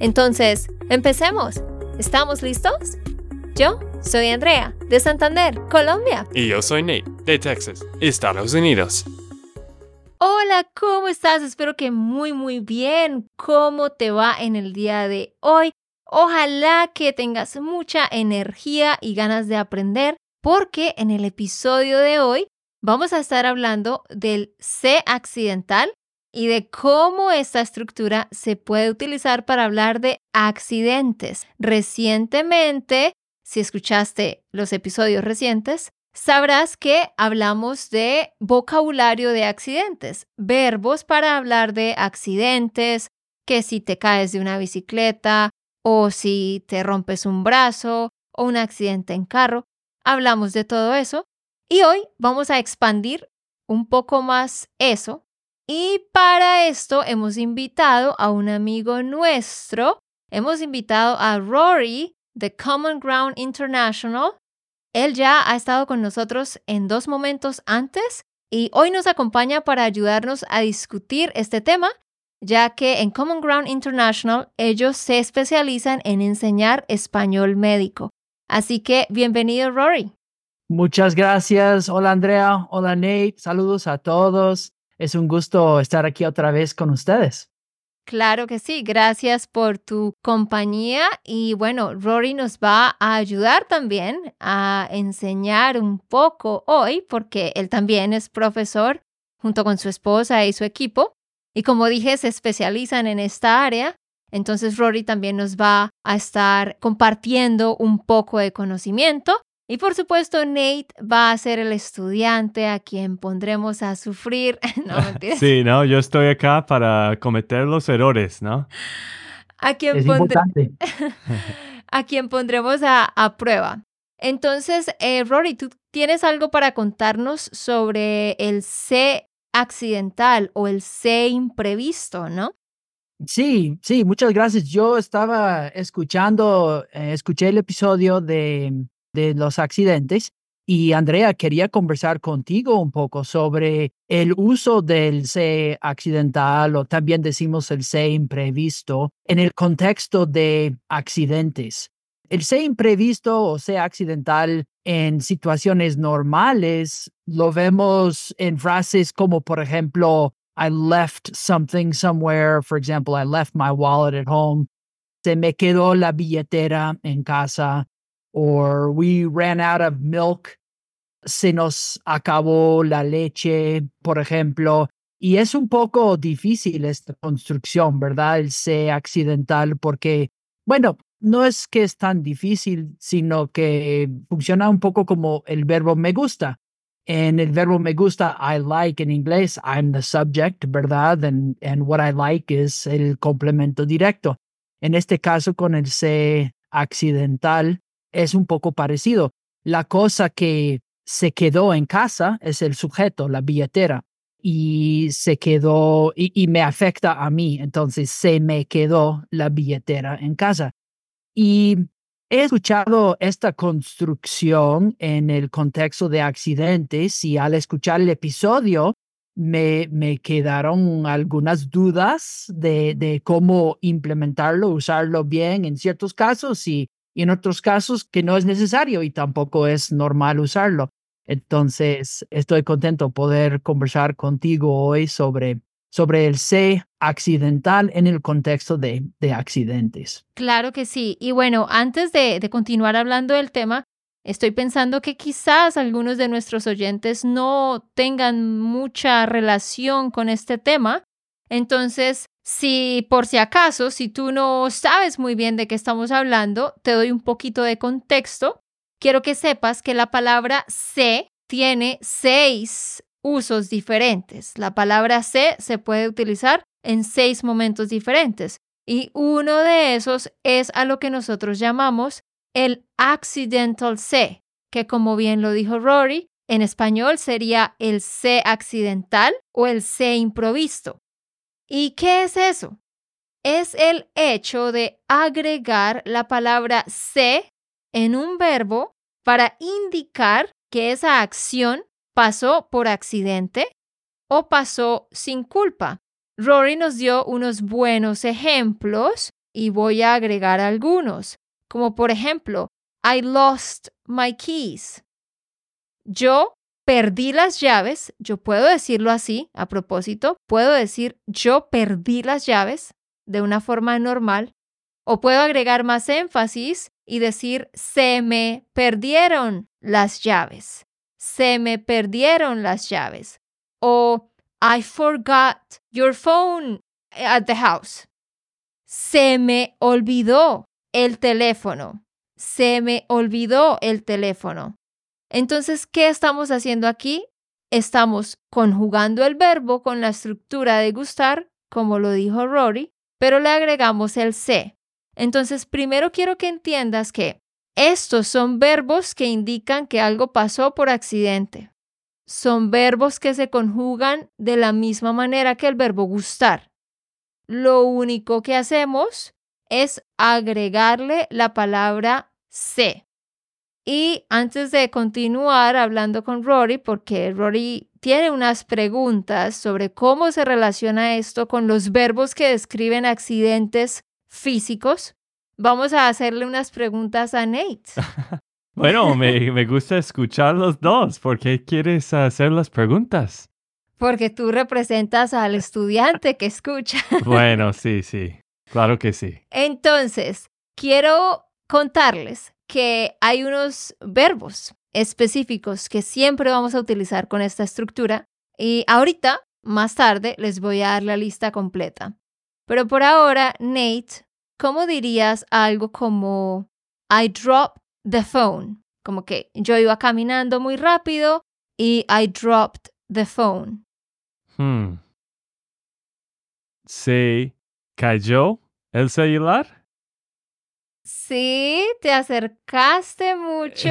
Entonces, empecemos. ¿Estamos listos? Yo soy Andrea, de Santander, Colombia. Y yo soy Nate, de Texas, Estados Unidos. Hola, ¿cómo estás? Espero que muy muy bien. ¿Cómo te va en el día de hoy? Ojalá que tengas mucha energía y ganas de aprender porque en el episodio de hoy vamos a estar hablando del C accidental y de cómo esta estructura se puede utilizar para hablar de accidentes. Recientemente, si escuchaste los episodios recientes, sabrás que hablamos de vocabulario de accidentes, verbos para hablar de accidentes, que si te caes de una bicicleta o si te rompes un brazo o un accidente en carro. Hablamos de todo eso y hoy vamos a expandir un poco más eso. Y para esto hemos invitado a un amigo nuestro. Hemos invitado a Rory de Common Ground International. Él ya ha estado con nosotros en dos momentos antes y hoy nos acompaña para ayudarnos a discutir este tema, ya que en Common Ground International ellos se especializan en enseñar español médico. Así que bienvenido Rory. Muchas gracias. Hola Andrea, hola Nate, saludos a todos. Es un gusto estar aquí otra vez con ustedes. Claro que sí, gracias por tu compañía y bueno, Rory nos va a ayudar también a enseñar un poco hoy porque él también es profesor junto con su esposa y su equipo y como dije se especializan en esta área entonces Rory también nos va a estar compartiendo un poco de conocimiento. Y por supuesto, Nate va a ser el estudiante a quien pondremos a sufrir. no, Sí, no, yo estoy acá para cometer los errores, ¿no? A quien, a quien pondremos a, prueba. Entonces, eh, Rory, tú tienes algo para contarnos sobre el C accidental o el C imprevisto, ¿no? Sí, sí, muchas gracias. Yo estaba escuchando, eh, escuché el episodio de, de los accidentes y Andrea quería conversar contigo un poco sobre el uso del C accidental o también decimos el C imprevisto en el contexto de accidentes. El C imprevisto o C accidental en situaciones normales lo vemos en frases como, por ejemplo, I left something somewhere. For example, I left my wallet at home. Se me quedó la billetera en casa. Or we ran out of milk. Se nos acabó la leche, por ejemplo. Y es un poco difícil esta construcción, ¿verdad? El C accidental, porque, bueno, no es que es tan difícil, sino que funciona un poco como el verbo me gusta. En el verbo me gusta, I like en inglés, I'm the subject, ¿verdad? And, and what I like es el complemento directo. En este caso, con el C accidental, es un poco parecido. La cosa que se quedó en casa es el sujeto, la billetera, y se quedó y, me afecta a mí. Entonces, se me quedó la billetera en casa. Y He escuchado esta construcción en el contexto de accidentes y al escuchar el episodio me, me quedaron algunas dudas de, de, cómo implementarlo, usarlo bien en ciertos casos y, y en otros casos que no es necesario y tampoco es normal usarlo. Entonces, estoy contento poder conversar contigo hoy sobre sobre el C accidental en el contexto de, de accidentes. Claro que sí. Y bueno, antes de, de continuar hablando del tema, Estoy pensando que quizás algunos de nuestros oyentes no tengan mucha relación con este tema. Entonces, si por si acaso, si tú no sabes muy bien de qué estamos hablando, te doy un poquito de contexto. Quiero que sepas que la palabra C tiene seis usos diferentes. La palabra sé se puede utilizar en seis momentos diferentes. Y uno de esos es a lo que nosotros llamamos el accidental C, que como bien lo dijo Rory, en español sería el C accidental o el C improvisto. ¿Y qué es eso? Es el hecho de agregar la palabra C en un verbo para indicar que esa acción pasó por accidente o pasó sin culpa. Rory nos dio unos buenos ejemplos y voy a agregar algunos, como por ejemplo, I lost my keys. Yo perdí las llaves, yo puedo decirlo así, a propósito, puedo decir yo perdí las llaves de una forma normal, o puedo agregar más énfasis y decir se me perdieron las llaves, se me perdieron las llaves, o I forgot your phone at the house. Se me olvidó el teléfono. Se me olvidó el teléfono. Entonces, ¿qué estamos haciendo aquí? Estamos conjugando el verbo con la estructura de gustar, como lo dijo Rory, pero le agregamos el se. Entonces, primero quiero que entiendas que estos son verbos que indican que algo pasó por accidente. Son verbos que se conjugan de la misma manera que el verbo gustar. Lo único que hacemos es agregarle la palabra se. Y antes de continuar hablando con Rory, porque Rory tiene unas preguntas sobre cómo se relaciona esto con los verbos que describen accidentes físicos, vamos a hacerle unas preguntas a Nate. bueno, me, me gusta escuchar los dos. ¿Por qué quieres hacer las preguntas? Porque tú representas al estudiante que escucha. bueno, sí, sí. Claro que sí. Entonces, quiero contarles que hay unos verbos específicos que siempre vamos a utilizar con esta estructura y ahorita, más tarde, les voy a dar la lista completa. Pero por ahora, Nate, ¿cómo dirías algo como I dropped the phone? Como que yo iba caminando muy rápido y I dropped the phone. Hmm. ¿Se cayó el celular? Sí, te acercaste mucho.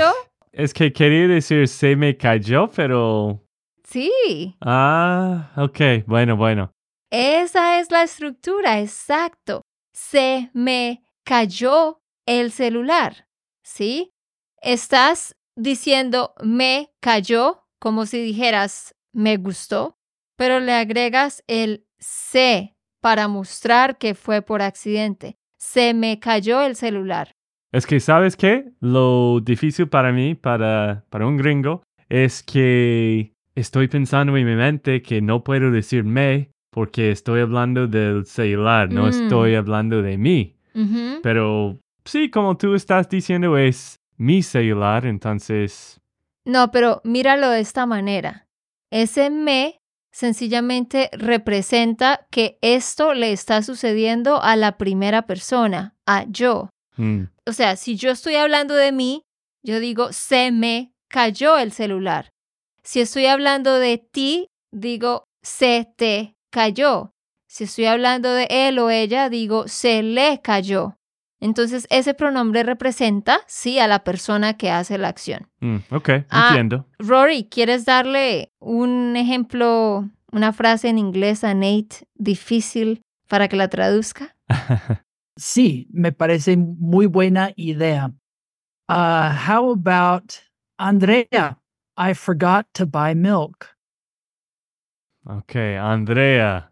Es que quería decir se me cayó, pero... Sí. Ah, ok, bueno, bueno. Esa es la estructura, exacto. Se me cayó el celular, ¿sí? Estás diciendo me cayó como si dijeras me gustó, pero le agregas el se para mostrar que fue por accidente se me cayó el celular. Es que, ¿sabes qué? Lo difícil para mí, para, para un gringo, es que estoy pensando en mi mente que no puedo decir me porque estoy hablando del celular, no mm. estoy hablando de mí. Pero sí, como tú estás diciendo, es mi celular, entonces... No, pero míralo de esta manera. Ese me sencillamente representa que esto le está sucediendo a la primera persona, a yo. Mm. O sea, si yo estoy hablando de mí, yo digo, se me cayó el celular. Si estoy hablando de ti, digo, se te cayó. Si estoy hablando de él o ella, digo, se le cayó. Entonces, ese pronombre representa, sí, a la persona que hace la acción. Mm, ok, ah, entiendo. Rory, ¿quieres darle un ejemplo, una frase en inglés a Nate difícil para que la traduzca? sí, me parece muy buena idea. Uh, how about Andrea? I forgot to buy milk. Ok, Andrea,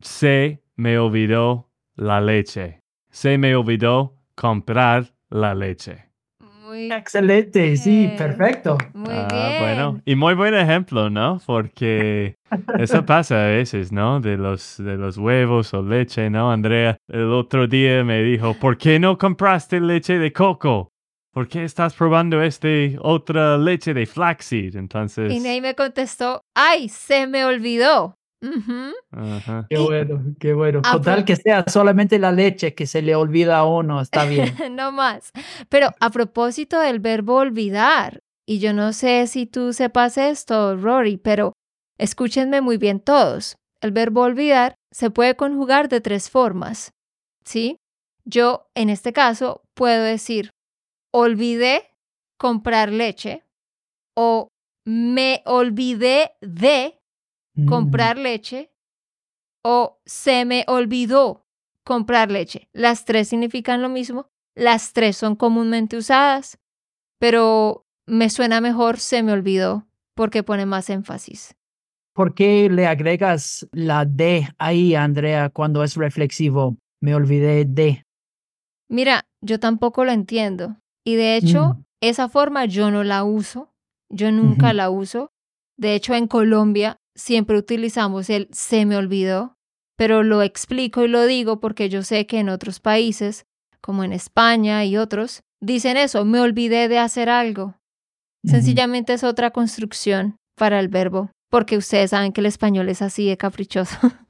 se me olvidó la leche se me olvidó comprar la leche. Muy Excelente, sí, perfecto. Muy ah, bien. Bueno, y muy buen ejemplo, ¿no? Porque eso pasa a veces, ¿no? De los, de los huevos o leche, ¿no? Andrea el otro día me dijo, ¿por qué no compraste leche de coco? ¿Por qué estás probando este otra leche de flaxseed? Entonces... Y Ney me contestó, ay, se me olvidó. Qué bueno, qué bueno. Total que sea solamente la leche que se le olvida a uno, está bien. no más. Pero a propósito del verbo olvidar, y yo no sé si tú sepas esto, Rory, pero escúchenme muy bien todos. El verbo olvidar se puede conjugar de tres formas. ¿sí? Yo, en este caso, puedo decir, olvidé comprar leche o me olvidé de comprar leche o se me olvidó comprar leche. Las tres significan lo mismo, las tres son comúnmente usadas, pero me suena mejor se me olvidó porque pone más énfasis. ¿Por qué le agregas la D ahí, Andrea, cuando es reflexivo? Me olvidé de. Mira, yo tampoco lo entiendo y de hecho Mm. esa forma yo no la uso, yo nunca la uso. De hecho en Colombia siempre utilizamos el se me olvidó, pero lo explico y lo digo porque yo sé que en otros países, como en España y otros, dicen eso, me olvidé de hacer algo. Sencillamente es otra construcción para el verbo, porque ustedes saben que el español es así de caprichoso.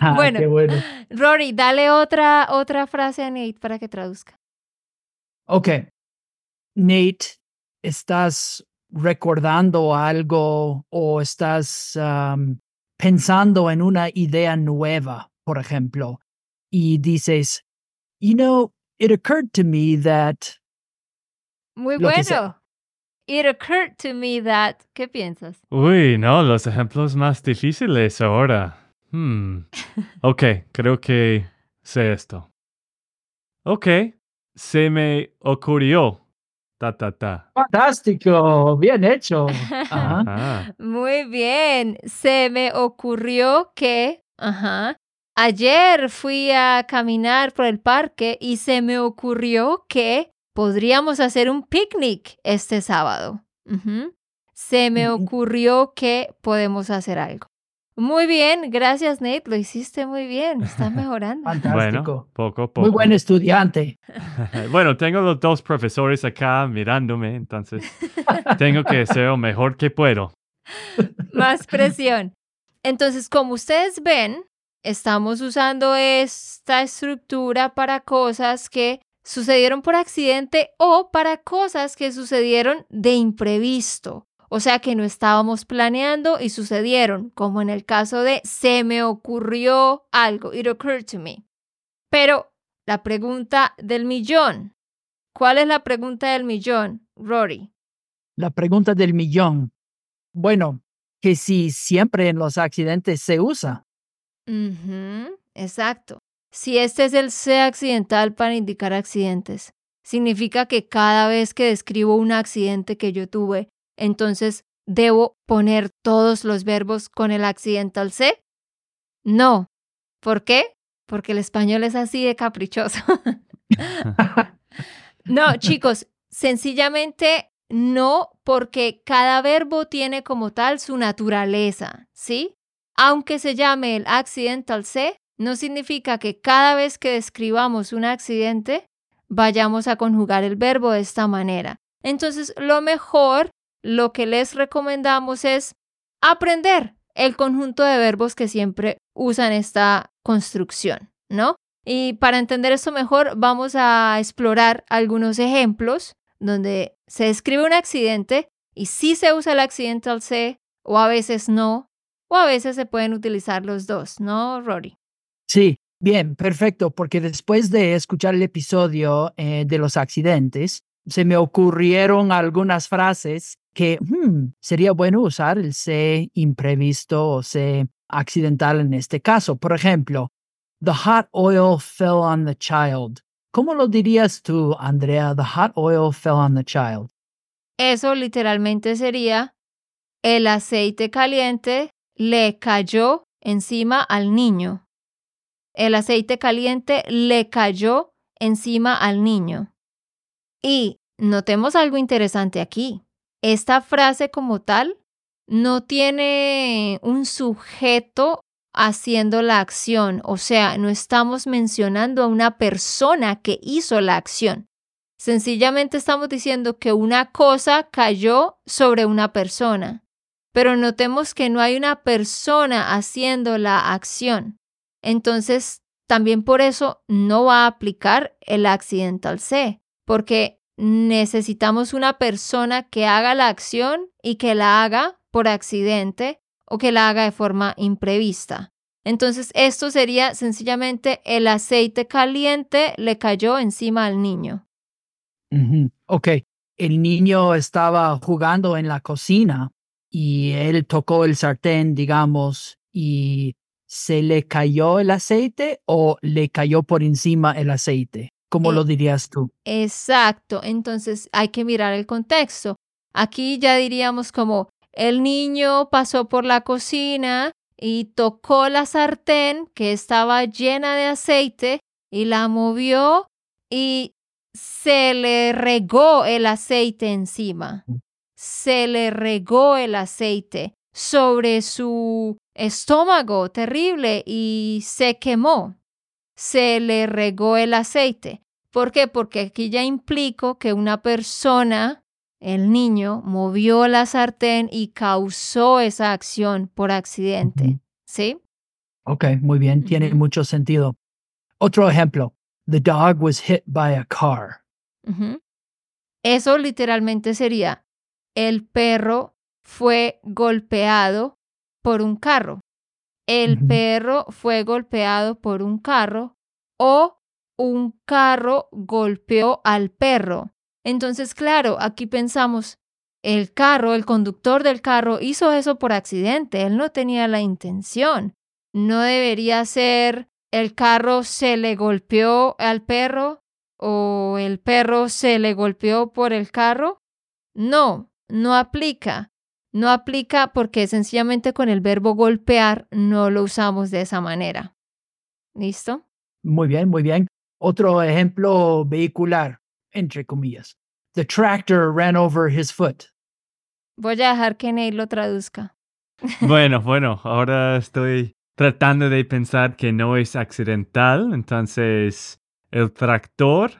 Ah, bueno. qué bueno. Rory, dale otra, otra frase a Nate para que traduzca. Ok. Nate, ¿estás recordando algo o estás pensando en una idea nueva, por ejemplo? Y dices, you know, it occurred to me that. Muy bueno. It occurred to me that. ¿Qué piensas? Uy, no, los ejemplos más difíciles ahora. Hmm. Ok, creo que sé esto. Ok, se me ocurrió. Ta, ta, ta. Fantástico, bien hecho. Ajá. Muy bien. Se me ocurrió que, ajá, ayer fui a caminar por el parque y se me ocurrió que podríamos hacer un picnic este sábado. Se me ocurrió que podemos hacer algo. Muy bien, gracias Nate, lo hiciste muy bien, estás mejorando. Fantástico. bueno, poco a poco. Muy buen estudiante. bueno, tengo los dos profesores acá mirándome, entonces tengo que hacer lo mejor que puedo. Más presión. Entonces, como ustedes ven, estamos usando esta estructura para cosas que sucedieron por accidente o para cosas que sucedieron de imprevisto. O sea que no estábamos planeando y sucedieron, como en el caso de se me ocurrió algo, it occurred to me. Pero la pregunta del millón, ¿cuál es la pregunta del millón, Rory? La pregunta del millón. Bueno, que si siempre en los accidentes se usa. Exacto. Si este es el C accidental para indicar accidentes, significa que cada vez que describo un accidente que yo tuve, entonces debo poner todos los verbos con el accidental C? No. ¿Por qué? Porque el español es así de caprichoso. no, chicos, sencillamente no, porque cada verbo tiene como tal su naturaleza, ¿sí? Aunque se llame el accidental C, no significa que cada vez que describamos un accidente vayamos a conjugar el verbo de esta manera. Entonces, lo mejor, lo que les recomendamos es aprender el conjunto de verbos que siempre usan esta construcción, ¿no? Y para entender esto mejor, vamos a explorar algunos ejemplos donde se describe un accidente y sí se usa el accidental C o a veces no, o a veces se pueden utilizar los dos, ¿no, Rory? Sí, bien, perfecto, porque después de escuchar el episodio eh, de los accidentes, se me ocurrieron algunas frases que hmm, sería bueno usar el C imprevisto o C accidental en este caso. Por ejemplo, the hot oil fell on the child. ¿Cómo lo dirías tú, Andrea? The hot oil fell on the child. Eso literalmente sería el aceite caliente le cayó encima al niño. El aceite caliente le cayó encima al niño. Y notemos algo interesante aquí. Esta frase como tal no tiene un sujeto haciendo la acción, o sea, no estamos mencionando a una persona que hizo la acción. Sencillamente estamos diciendo que una cosa cayó sobre una persona, pero notemos que no hay una persona haciendo la acción. Entonces, también por eso no va a aplicar el accidental C, porque necesitamos una persona que haga la acción y que la haga por accidente o que la haga de forma imprevista. Entonces, esto sería sencillamente el aceite caliente le cayó encima al niño. Ok, el niño estaba jugando en la cocina y él tocó el sartén, digamos, y se le cayó el aceite o le cayó por encima el aceite. ¿Cómo Eh, lo dirías tú? Exacto, entonces hay que mirar el contexto. Aquí ya diríamos como el niño pasó por la cocina y tocó la sartén que estaba llena de aceite y la movió y se le regó el aceite encima. Se le regó el aceite sobre su estómago terrible y se quemó. Se le regó el aceite. ¿Por qué? Porque aquí ya implico que una persona, el niño, movió la sartén y causó esa acción por accidente. ¿Sí? Ok, muy bien, tiene mucho sentido. Otro ejemplo. The dog was hit by a car. Eso literalmente sería, el perro fue golpeado por un carro. El perro fue golpeado por un carro o un carro golpeó al perro. Entonces, claro, aquí pensamos, el carro, el conductor del carro hizo eso por accidente, él no tenía la intención. No debería ser el carro se le golpeó al perro o el perro se le golpeó por el carro. No, no aplica. No aplica porque sencillamente con el verbo golpear no lo usamos de esa manera. ¿Listo? Muy bien, muy bien. Otro ejemplo vehicular, entre comillas. The tractor ran over his foot. Voy a dejar que Neil lo traduzca. Bueno, bueno, ahora estoy tratando de pensar que no es accidental, entonces el tractor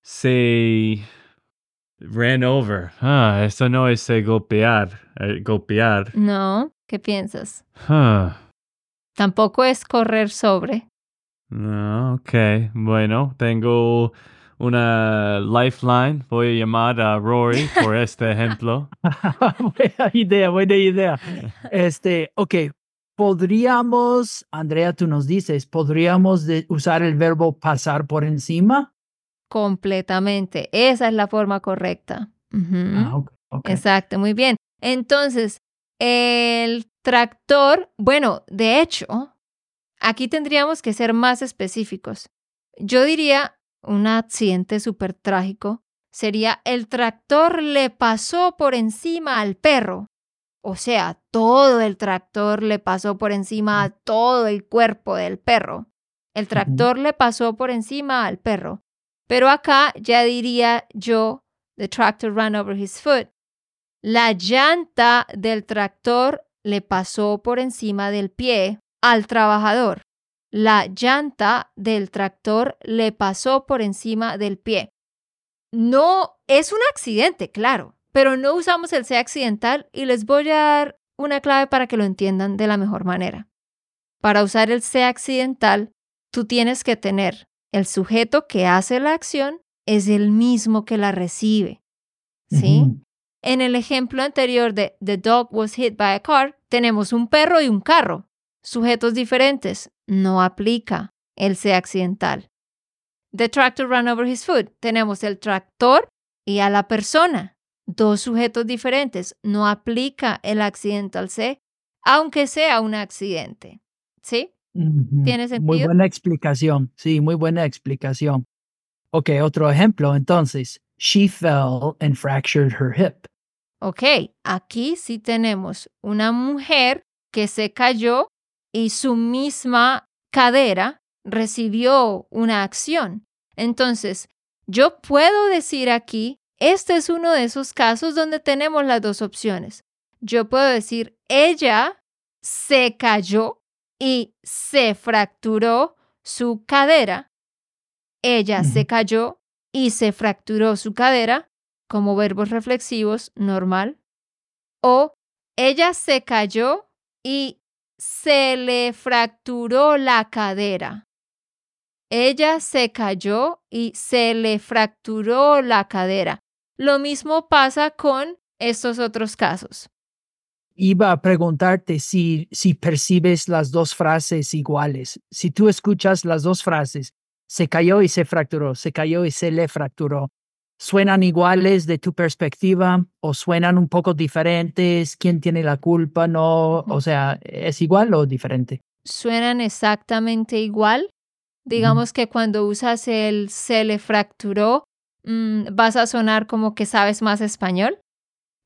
se ran over. Ah, eso no es eh, golpear, eh, golpear. No, ¿qué piensas? Ah, Tampoco es correr sobre. no, ok, bueno, tengo una lifeline. Voy a llamar a Rory por este ejemplo. buena idea, buena idea. Este, ok, podríamos, Andrea, tú nos dices, podríamos de- usar el verbo pasar por encima. Completamente. Esa es la forma correcta. Ah. Exacto, muy bien. Entonces, el tractor, bueno, de hecho, aquí tendríamos que ser más específicos. Yo diría un accidente súper trágico sería el tractor le pasó por encima al perro. O sea, todo el tractor le pasó por encima a todo el cuerpo del perro. El tractor le pasó por encima al perro. Pero acá ya diría yo, the tractor ran over his foot. La llanta del tractor le pasó por encima del pie al trabajador. La llanta del tractor le pasó por encima del pie. No es un accidente, claro, pero no usamos el sea accidental y les voy a dar una clave para que lo entiendan de la mejor manera. Para usar el sea accidental, tú tienes que tener el sujeto que hace la acción es el mismo que la recibe. ¿Sí? En el ejemplo anterior de The dog was hit by a car, tenemos un perro y un carro. Sujetos diferentes. No aplica el sea accidental. The tractor ran over his foot. Tenemos el tractor y a la persona. Dos sujetos diferentes. No aplica el accidental C, aunque sea un accidente. ¿Sí? ¿Tiene Muy sentido? buena explicación. Sí, muy buena explicación. Ok, otro ejemplo. Entonces, she fell and fractured her hip. Ok, aquí sí tenemos una mujer que se cayó y su misma cadera recibió una acción. Entonces, yo puedo decir aquí, este es uno de esos casos donde tenemos las dos opciones. Yo puedo decir, ella se cayó y se fracturó su cadera. Ella se cayó y se fracturó su cadera como verbos reflexivos normal. O ella se cayó y se le fracturó la cadera. Ella se cayó y se le fracturó la cadera. Lo mismo pasa con estos otros casos. Iba a preguntarte si, si percibes las dos frases iguales. Si tú escuchas las dos frases, se cayó y se fracturó, se cayó y se le fracturó. ¿Suenan iguales de tu perspectiva o suenan un poco diferentes? ¿Quién tiene la culpa? No, o sea, ¿es igual o diferente? Suenan exactamente igual. Digamos que cuando usas el se le fracturó, mm, vas a sonar como que sabes más español,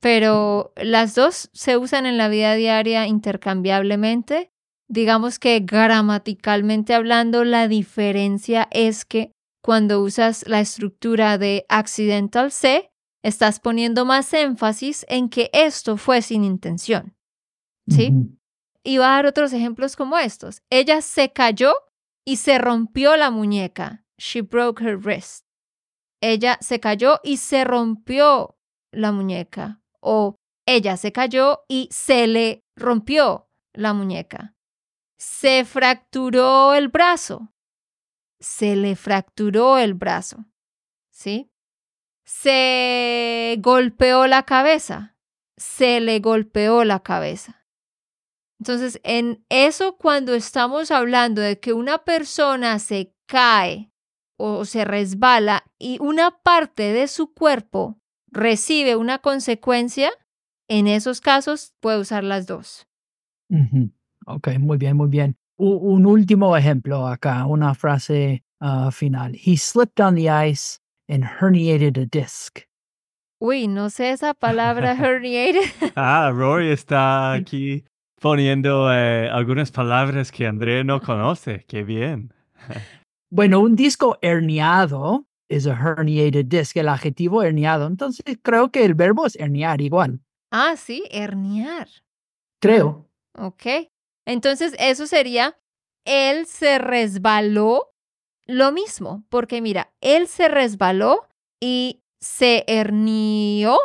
pero las dos se usan en la vida diaria intercambiablemente. Digamos que gramaticalmente hablando, la diferencia es que cuando usas la estructura de accidental C, estás poniendo más énfasis en que esto fue sin intención. ¿Sí? Y va a dar otros ejemplos como estos. Ella se cayó y se rompió la muñeca. She broke her wrist. Ella se cayó y se rompió la muñeca. O ella se cayó y se le rompió la muñeca. Se fracturó el brazo se le fracturó el brazo, ¿sí? Se golpeó la cabeza, se le golpeó la cabeza. Entonces, en eso cuando estamos hablando de que una persona se cae o se resbala y una parte de su cuerpo recibe una consecuencia, en esos casos puede usar las dos. Ok, muy bien, muy bien un último ejemplo acá, una frase uh, final. He slipped on the ice and herniated a disc. Uy, no sé esa palabra herniated. ah, Rory está aquí poniendo eh, algunas palabras que Andrea no conoce. Qué bien. bueno, un disco herniado es a herniated disc, el adjetivo herniado. Entonces creo que el verbo es herniar igual. Ah, sí, herniar. Creo. Ok. Entonces, eso sería, él se resbaló, lo mismo, porque mira, él se resbaló y se hernió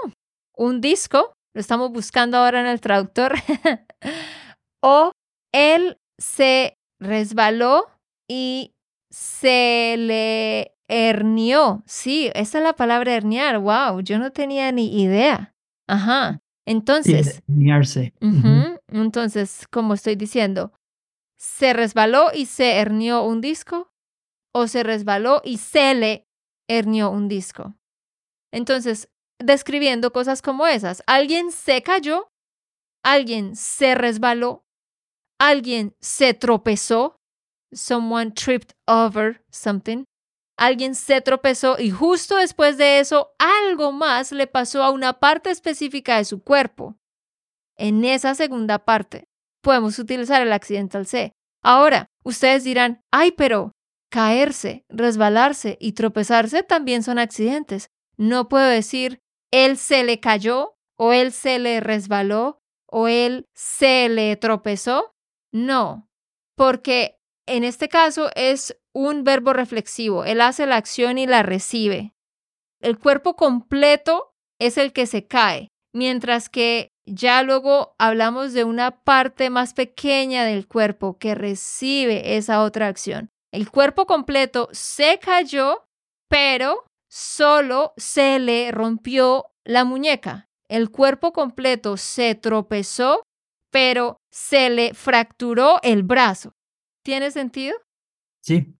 un disco, lo estamos buscando ahora en el traductor, o él se resbaló y se le hernió. Sí, esa es la palabra herniar. Wow, yo no tenía ni idea. Ajá. Entonces, entonces, como estoy diciendo, ¿se resbaló y se hernió un disco? ¿O se resbaló y se le hernió un disco? Entonces, describiendo cosas como esas, alguien se cayó, alguien se resbaló, alguien se tropezó, someone tripped over something, alguien se tropezó y justo después de eso algo más le pasó a una parte específica de su cuerpo. En esa segunda parte podemos utilizar el accidental C. Ahora, ustedes dirán, ay, pero caerse, resbalarse y tropezarse también son accidentes. No puedo decir, él se le cayó o él se le resbaló o él se le tropezó. No, porque en este caso es un verbo reflexivo. Él hace la acción y la recibe. El cuerpo completo es el que se cae, mientras que ya luego hablamos de una parte más pequeña del cuerpo que recibe esa otra acción. El cuerpo completo se cayó, pero solo se le rompió la muñeca. El cuerpo completo se tropezó, pero se le fracturó el brazo. ¿Tiene sentido? Sí.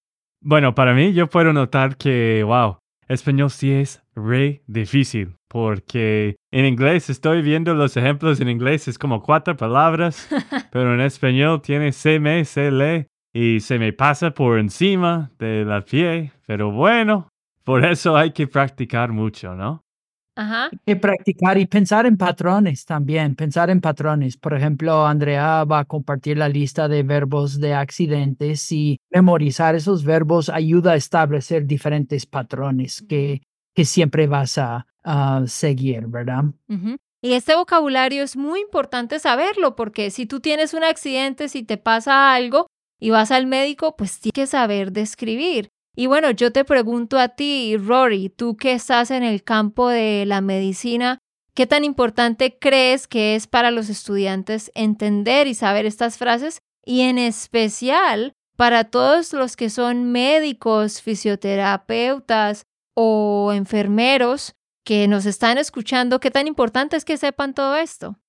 Bueno, para mí yo puedo notar que, wow, español sí es re difícil, porque en inglés estoy viendo los ejemplos en inglés, es como cuatro palabras, pero en español tiene se me, se le, y se me pasa por encima de la pie, pero bueno, por eso hay que practicar mucho, ¿no? Ajá. que practicar y pensar en patrones también, pensar en patrones. Por ejemplo, Andrea va a compartir la lista de verbos de accidentes y memorizar esos verbos ayuda a establecer diferentes patrones que, que siempre vas a, seguir, ¿verdad? Y este vocabulario es muy importante saberlo porque si tú tienes un accidente, si te pasa algo y vas al médico, pues tienes que saber describir. Y bueno, yo te pregunto a ti, Rory, tú que estás en el campo de la medicina, ¿qué tan importante crees que es para los estudiantes entender y saber estas frases? Y en especial para todos los que son médicos, fisioterapeutas o enfermeros que nos están escuchando, ¿qué tan importante es que sepan todo esto?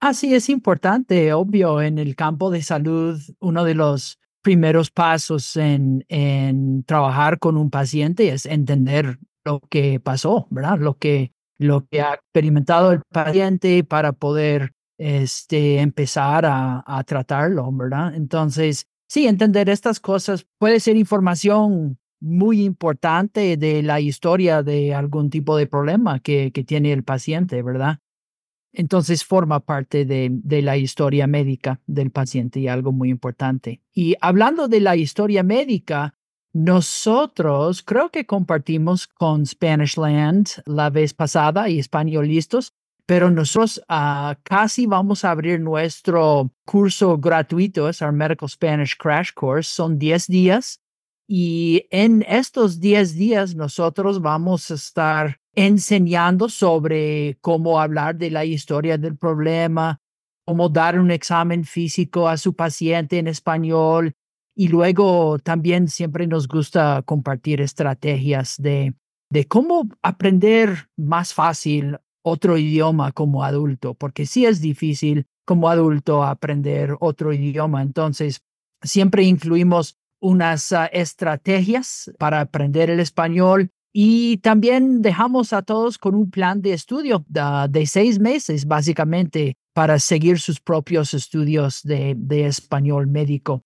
Así es importante, obvio, en el campo de salud, uno de los primeros pasos en, en trabajar con un paciente es entender lo que pasó, ¿verdad? Lo que, lo que ha experimentado el paciente para poder este, empezar a, a tratarlo, ¿verdad? Entonces, sí, entender estas cosas puede ser información muy importante de la historia de algún tipo de problema que, que tiene el paciente, ¿verdad? Entonces forma parte de, la historia médica del paciente y algo muy importante. Y hablando de la historia médica, nosotros creo que compartimos con Spanish Land la vez pasada y Españolistos, pero nosotros uh, casi vamos a abrir nuestro curso gratuito, es our Medical Spanish Crash Course. Son 10 días y en estos 10 días nosotros vamos a estar enseñando sobre cómo hablar de la historia del problema, cómo dar un examen físico a su paciente en español y luego también siempre nos gusta compartir estrategias de, de cómo aprender más fácil otro idioma como adulto, porque sí es difícil como adulto aprender otro idioma. Entonces, siempre incluimos unas uh, estrategias para aprender el español y también dejamos a todos con un plan de estudio de seis meses, básicamente, para seguir sus propios estudios de, español médico.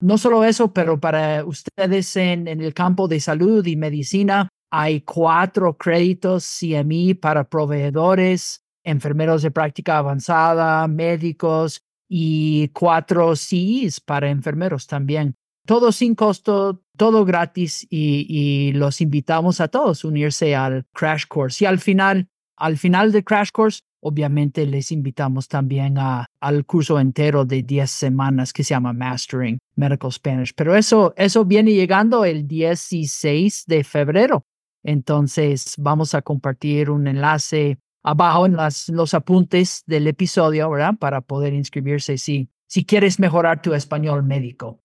No solo eso, pero para ustedes en, en, el campo de salud y medicina, hay cuatro créditos CMI para proveedores, enfermeros de práctica avanzada, médicos y cuatro CIs para enfermeros también todo sin costo, todo gratis y, los invitamos a todos a unirse al Crash Course. Y al final, al final del Crash Course, obviamente les invitamos también a, al curso entero de 10 semanas que se llama Mastering Medical Spanish. Pero eso, eso viene llegando el 16 de febrero. Entonces vamos a compartir un enlace abajo en las, los apuntes del episodio, ¿verdad? Para poder inscribirse si, si quieres mejorar tu español médico.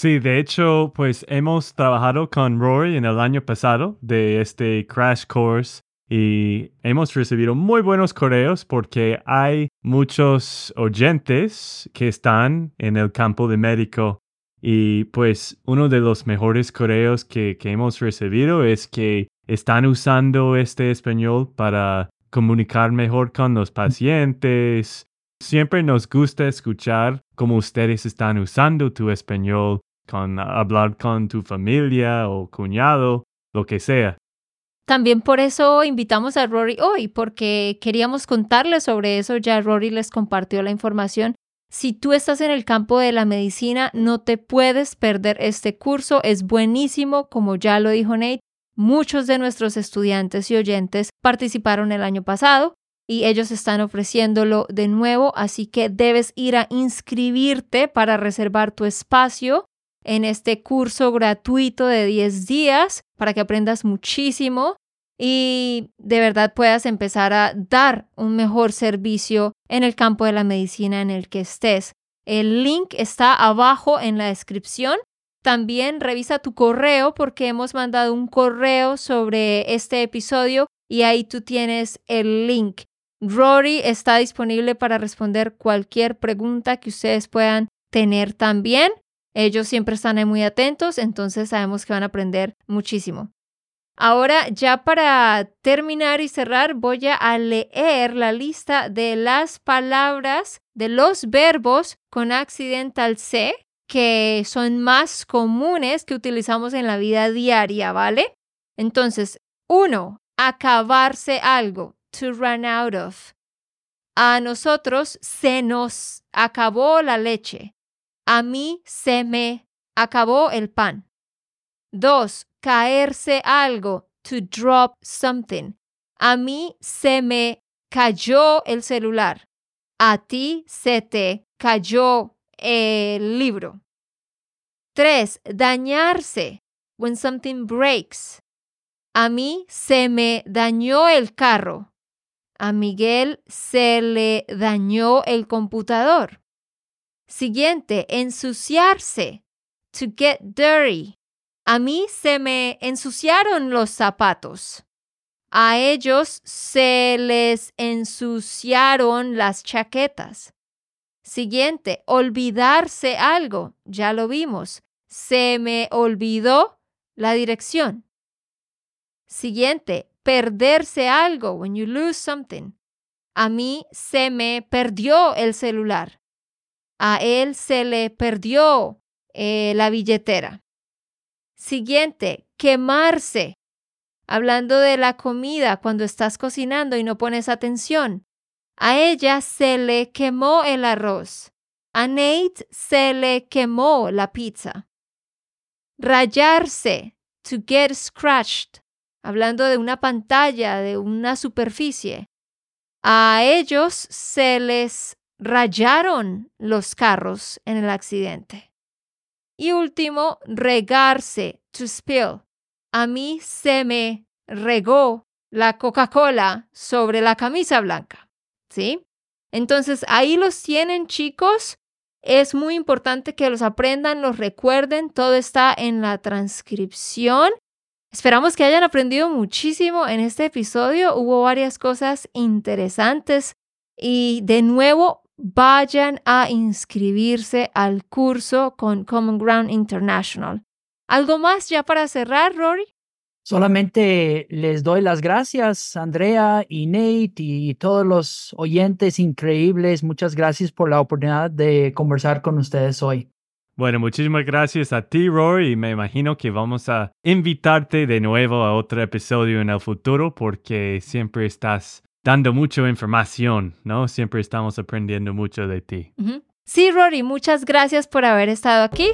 Sí, de hecho, pues hemos trabajado con Rory en el año pasado de este Crash Course y hemos recibido muy buenos correos porque hay muchos oyentes que están en el campo de médico. Y pues uno de los mejores correos que, que hemos recibido es que están usando este español para comunicar mejor con los pacientes, Siempre nos gusta escuchar cómo ustedes están usando tu español con hablar con tu familia o cuñado, lo que sea. También por eso invitamos a Rory hoy, porque queríamos contarles sobre eso. Ya Rory les compartió la información. Si tú estás en el campo de la medicina, no te puedes perder este curso. Es buenísimo, como ya lo dijo Nate. Muchos de nuestros estudiantes y oyentes participaron el año pasado y ellos están ofreciéndolo de nuevo, así que debes ir a inscribirte para reservar tu espacio en este curso gratuito de 10 días para que aprendas muchísimo y de verdad puedas empezar a dar un mejor servicio en el campo de la medicina en el que estés. El link está abajo en la descripción. También revisa tu correo porque hemos mandado un correo sobre este episodio y ahí tú tienes el link. Rory está disponible para responder cualquier pregunta que ustedes puedan tener también. Ellos siempre están muy atentos, entonces sabemos que van a aprender muchísimo. Ahora, ya para terminar y cerrar, voy a leer la lista de las palabras de los verbos con accidental C que son más comunes que utilizamos en la vida diaria, ¿vale? Entonces, uno, acabarse algo to run out of. A nosotros se nos acabó la leche. A mí se me acabó el pan. Dos, caerse algo, to drop something. A mí se me cayó el celular. A ti se te cayó el libro. Tres, dañarse, when something breaks. A mí se me dañó el carro. A Miguel se le dañó el computador. Siguiente, ensuciarse. To get dirty. A mí se me ensuciaron los zapatos. A ellos se les ensuciaron las chaquetas. Siguiente, olvidarse algo. Ya lo vimos. Se me olvidó la dirección. Siguiente, perderse algo. When you lose something. A mí se me perdió el celular. A él se le perdió eh, la billetera. Siguiente, quemarse. Hablando de la comida cuando estás cocinando y no pones atención. A ella se le quemó el arroz. A Nate se le quemó la pizza. Rayarse, to get scratched. Hablando de una pantalla, de una superficie. A ellos se les rayaron los carros en el accidente. Y último, regarse, to spill. A mí se me regó la Coca-Cola sobre la camisa blanca. ¿Sí? Entonces, ahí los tienen, chicos. Es muy importante que los aprendan, los recuerden. Todo está en la transcripción. Esperamos que hayan aprendido muchísimo en este episodio. Hubo varias cosas interesantes. Y de nuevo, vayan a inscribirse al curso con Common Ground International. ¿Algo más ya para cerrar, Rory? Solamente les doy las gracias, Andrea y Nate y todos los oyentes increíbles. Muchas gracias por la oportunidad de conversar con ustedes hoy. Bueno, muchísimas gracias a ti, Rory, y me imagino que vamos a invitarte de nuevo a otro episodio en el futuro porque siempre estás dando mucha información, ¿no? Siempre estamos aprendiendo mucho de ti. Sí, Rory, muchas gracias por haber estado aquí.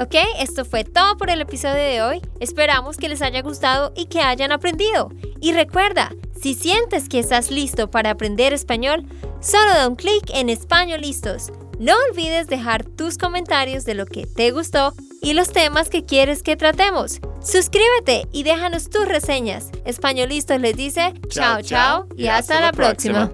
Ok, esto fue todo por el episodio de hoy. Esperamos que les haya gustado y que hayan aprendido. Y recuerda, si sientes que estás listo para aprender español, solo da un clic en Español Listos. No olvides dejar tus comentarios de lo que te gustó y los temas que quieres que tratemos. Suscríbete y déjanos tus reseñas. Españolistas les dice chao chao y hasta, la próxima.